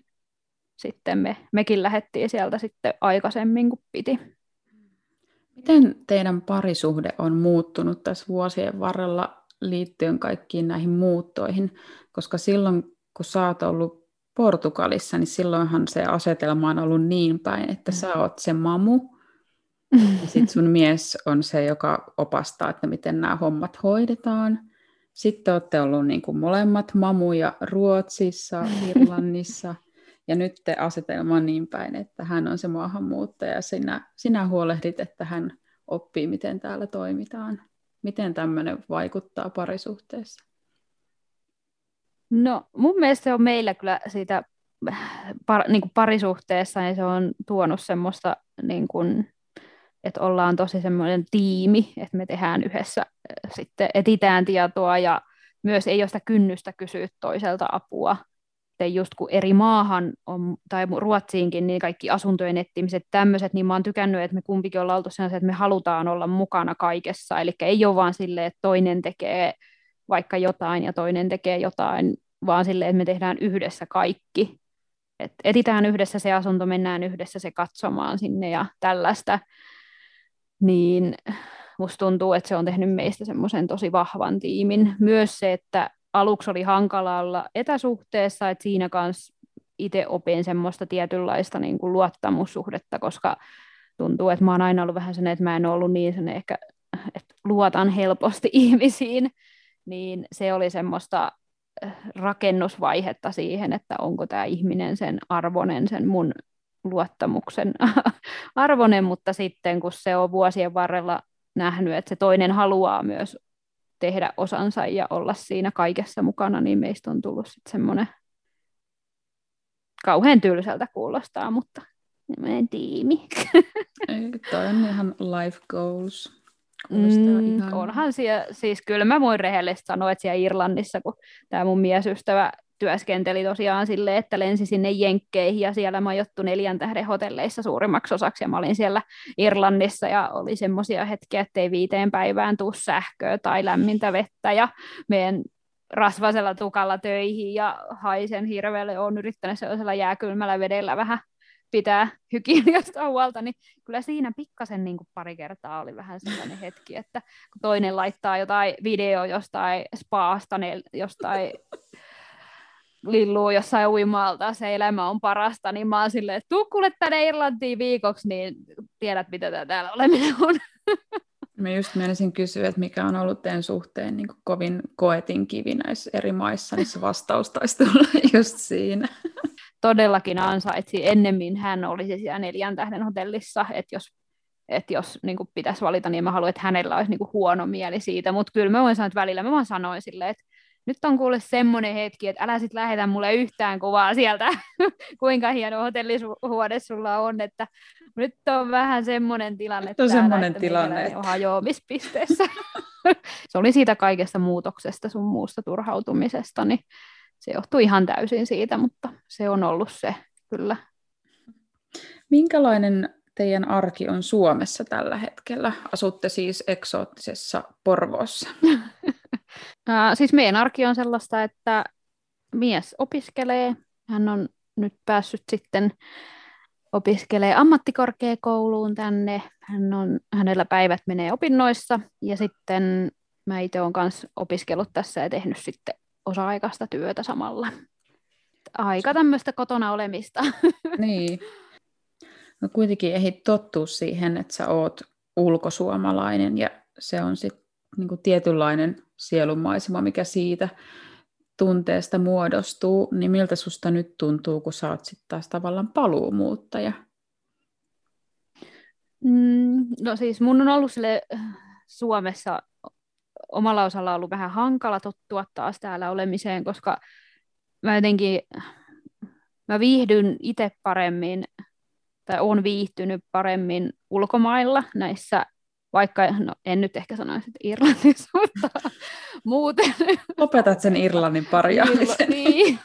sitten me, mekin lähdettiin sieltä sitten aikaisemmin kuin piti. Miten teidän parisuhde on muuttunut tässä vuosien varrella liittyen kaikkiin näihin muuttoihin? Koska silloin, kun sä oot ollut Portugalissa, niin silloinhan se asetelma on ollut niin päin, että sä oot se mamu, ja sitten sun mies on se, joka opastaa, että miten nämä hommat hoidetaan. Sitten olette ollut niin kuin molemmat mamuja Ruotsissa, Irlannissa – ja nyt te asetelma on niin päin, että hän on se maahanmuuttaja ja sinä, sinä huolehdit, että hän oppii, miten täällä toimitaan. Miten tämmöinen vaikuttaa parisuhteessa? No mun mielestä se on meillä kyllä siitä par, niin kuin parisuhteessa, niin se on tuonut semmoista, niin kuin, että ollaan tosi semmoinen tiimi, että me tehdään yhdessä, sitten etitään tietoa ja myös ei ole sitä kynnystä kysyä toiselta apua, sitten just kun eri maahan on, tai Ruotsiinkin, niin kaikki asuntojen etsimiset, tämmöiset, niin mä oon tykännyt, että me kumpikin ollaan oltu sellaisia, että me halutaan olla mukana kaikessa, eli ei ole vaan silleen, että toinen tekee vaikka jotain ja toinen tekee jotain, vaan silleen, että me tehdään yhdessä kaikki. Et etitään yhdessä se asunto, mennään yhdessä se katsomaan sinne ja tällaista. Niin musta tuntuu, että se on tehnyt meistä semmoisen tosi vahvan tiimin. Myös se, että aluksi oli hankala olla etäsuhteessa, että siinä kanssa itse opin semmoista tietynlaista niin kuin luottamussuhdetta, koska tuntuu, että mä oon aina ollut vähän sen, että mä en ollut niin sen ehkä, että luotan helposti ihmisiin, niin se oli semmoista äh, rakennusvaihetta siihen, että onko tämä ihminen sen arvonen, sen mun luottamuksen arvonen, mutta sitten kun se on vuosien varrella nähnyt, että se toinen haluaa myös tehdä osansa ja olla siinä kaikessa mukana, niin meistä on tullut sitten semmoinen kauhean tylsältä kuulostaa, mutta meidän tiimi. Ei, toi on ihan life goals. Mm. Onhan siellä, siis kyllä mä voin rehellisesti sanoa, että siellä Irlannissa, kun tämä mun miesystävä työskenteli tosiaan sille, että lensi sinne Jenkkeihin ja siellä majoittu neljän tähden hotelleissa suurimmaksi osaksi. Ja mä olin siellä Irlannissa ja oli semmoisia hetkiä, ettei viiteen päivään tuu sähköä tai lämmintä vettä. Ja meidän rasvasella tukalla töihin ja haisen hirveälle. On yrittänyt sellaisella jääkylmällä vedellä vähän pitää hygieniasta huolta, niin kyllä siinä pikkasen niin kuin pari kertaa oli vähän sellainen hetki, että kun toinen laittaa jotain video jostain spaasta, jostain lilluu jossain uimalta, se elämä on parasta, niin mä oon silleen, että tuu kuule tänne Irlantiin viikoksi, niin tiedät, mitä tää täällä oleminen on. Mä just menisin kysyä, että mikä on ollut teidän suhteen niin kovin koetin kivi näissä eri maissa, niin se vastaus taisi tulla just siinä. Todellakin ansaitsi. Ennemmin hän olisi siellä neljän tähden hotellissa, että jos, että jos niin kuin pitäisi valita, niin mä haluan, että hänellä olisi niin kuin huono mieli siitä. Mutta kyllä mä voin sanoa, että välillä mä vaan sanoin silleen, että nyt on kuule semmoinen hetki, että älä sit lähetä mulle yhtään kuvaa sieltä, kuinka hieno hotellihuone sulla on, että nyt on vähän semmoinen tilanne on semmoinen että tilanne, että... hajoamispisteessä. se oli siitä kaikesta muutoksesta, sun muusta turhautumisesta, niin se johtui ihan täysin siitä, mutta se on ollut se kyllä. Minkälainen teidän arki on Suomessa tällä hetkellä? Asutte siis eksoottisessa Porvoossa. siis meidän arki on sellaista, että mies opiskelee. Hän on nyt päässyt sitten opiskelee ammattikorkeakouluun tänne. Hän on, hänellä päivät menee opinnoissa ja sitten mä itse olen myös opiskellut tässä ja tehnyt sitten osa-aikaista työtä samalla. Aika tämmöistä kotona olemista. Niin. No kuitenkin ehdit tottua siihen, että sä oot ulkosuomalainen ja se on sitten niinku tietynlainen sielunmaisema, mikä siitä tunteesta muodostuu, niin miltä susta nyt tuntuu, kun sä oot sitten taas tavallaan paluumuuttaja? Mm, no siis mun on ollut sille Suomessa omalla osalla ollut vähän hankala tottua taas täällä olemiseen, koska mä jotenkin, mä viihdyn itse paremmin, tai on viihtynyt paremmin ulkomailla näissä vaikka, no en nyt ehkä sanoisi, että Irlannissa, mutta muuten. Lopetat sen Irlannin parjaamisen. Irla, niin.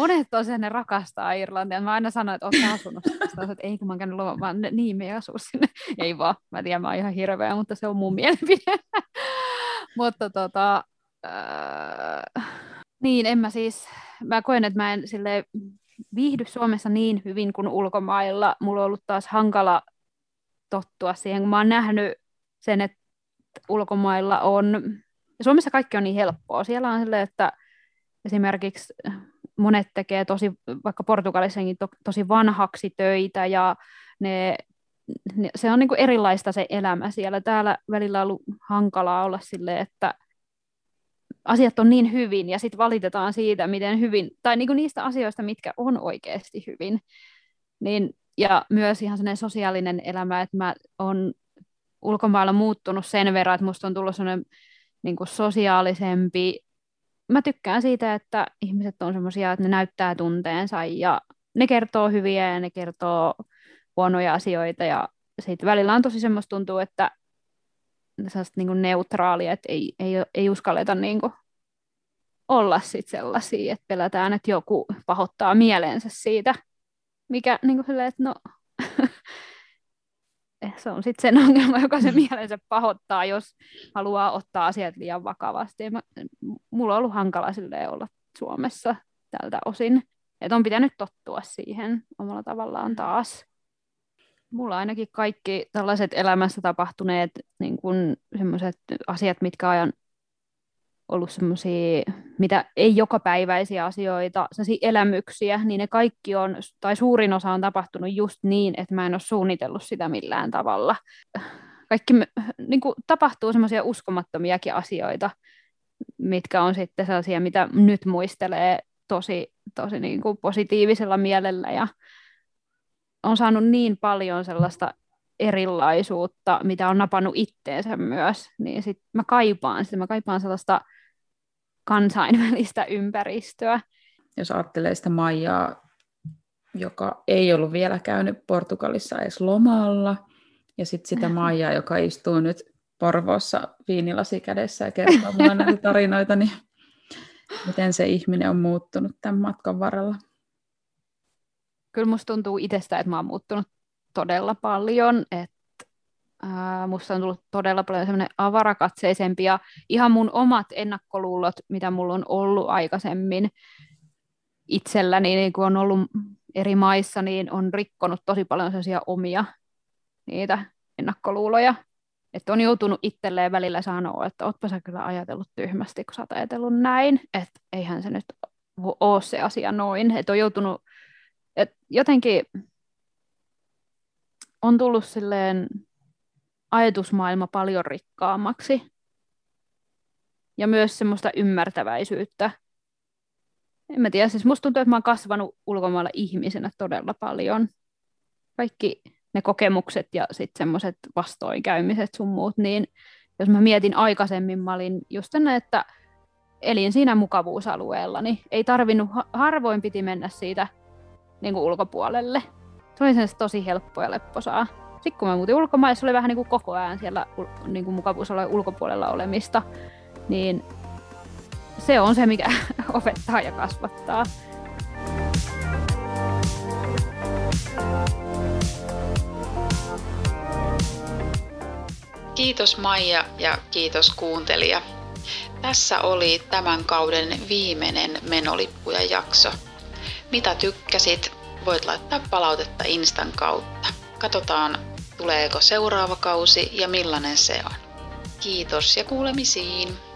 Monet tosiaan ne rakastaa Irlantia. Mä aina sanoin, että oot asunut sitä, että ei kun mä oon käynyt luvan, vaan niin me ei asu sinne. Ei vaan, mä tiedän, mä oon ihan hirveä, mutta se on mun mielipide. mutta tota, äh, niin en mä siis, mä koen, että mä en sille viihdy Suomessa niin hyvin kuin ulkomailla. Mulla on ollut taas hankala tottua siihen, kun mä oon nähnyt sen, että ulkomailla on, Suomessa kaikki on niin helppoa. Siellä on silleen, että esimerkiksi monet tekee tosi, vaikka Portugalissakin to, tosi vanhaksi töitä ja ne, ne, se on niin kuin erilaista se elämä siellä. Täällä välillä on ollut hankalaa olla silleen, että asiat on niin hyvin ja sitten valitetaan siitä, miten hyvin, tai niin kuin niistä asioista, mitkä on oikeasti hyvin. Niin ja myös ihan sellainen sosiaalinen elämä, että mä oon ulkomailla muuttunut sen verran, että musta on tullut sellainen niin kuin sosiaalisempi. Mä tykkään siitä, että ihmiset on semmoisia, että ne näyttää tunteensa ja ne kertoo hyviä ja ne kertoo huonoja asioita ja sitten välillä on tosi semmoista tuntuu, että sellaista niin kuin neutraalia, että ei, ei, ei uskalleta niin kuin olla sit sellaisia, että pelätään, että joku pahoittaa mielensä siitä, mikä niin kuin silleen, että no, se on sitten sen ongelma, joka se mielensä pahoittaa, jos haluaa ottaa asiat liian vakavasti. Mä, mulla on ollut hankala olla Suomessa tältä osin. Että on pitänyt tottua siihen omalla tavallaan taas. Mulla ainakin kaikki tällaiset elämässä tapahtuneet niin kun sellaiset asiat, mitkä ajan ollut semmoisia, mitä ei jokapäiväisiä asioita, elämyksiä, niin ne kaikki on, tai suurin osa on tapahtunut just niin, että mä en ole suunnitellut sitä millään tavalla. Kaikki niin kuin, tapahtuu semmoisia uskomattomiakin asioita, mitkä on sitten sellaisia, mitä nyt muistelee tosi, tosi niin kuin positiivisella mielellä. Ja on saanut niin paljon sellaista erilaisuutta, mitä on napannut itteensä myös, niin sit mä kaipaan sitä, mä kaipaan sellaista kansainvälistä ympäristöä. Jos ajattelee sitä Maijaa, joka ei ollut vielä käynyt Portugalissa edes lomalla, ja sitten sitä Maijaa, joka istuu nyt Porvoossa viinilasi kädessä ja kertoo mulle näitä tarinoita, niin miten se ihminen on muuttunut tämän matkan varrella? Kyllä musta tuntuu itsestä, että mä oon muuttunut todella paljon, että Musta on tullut todella paljon semmoinen avarakatseisempi ja ihan mun omat ennakkoluulot, mitä mulla on ollut aikaisemmin itselläni, niin kun on ollut eri maissa, niin on rikkonut tosi paljon sellaisia omia niitä ennakkoluuloja. Että on joutunut itselleen välillä sanoa, että ootpa sä kyllä ajatellut tyhmästi, kun sä oot ajatellut näin, että eihän se nyt ole se asia noin. Että on joutunut, että jotenkin on tullut silleen ajatusmaailma paljon rikkaammaksi. Ja myös semmoista ymmärtäväisyyttä. En mä tiedä, siis musta tuntuu, että mä oon kasvanut ulkomailla ihmisenä todella paljon. Kaikki ne kokemukset ja sitten semmoiset vastoinkäymiset sun muut, niin jos mä mietin aikaisemmin, mä olin just tänne, että elin siinä mukavuusalueella, niin ei tarvinnut, harvoin piti mennä siitä niin kuin ulkopuolelle. Se oli sen tosi helppo ja lepposaa. Sitten kun mä muutin ulkomaille, se oli vähän niin kuin koko ajan siellä niin kuin mukavuusalueen ulkopuolella olemista, niin se on se, mikä opettaa ja kasvattaa. Kiitos Maija ja kiitos kuuntelija. Tässä oli tämän kauden viimeinen menolippuja jakso. Mitä tykkäsit, voit laittaa palautetta Instan kautta. Katsotaan, tuleeko seuraava kausi ja millainen se on. Kiitos ja kuulemisiin!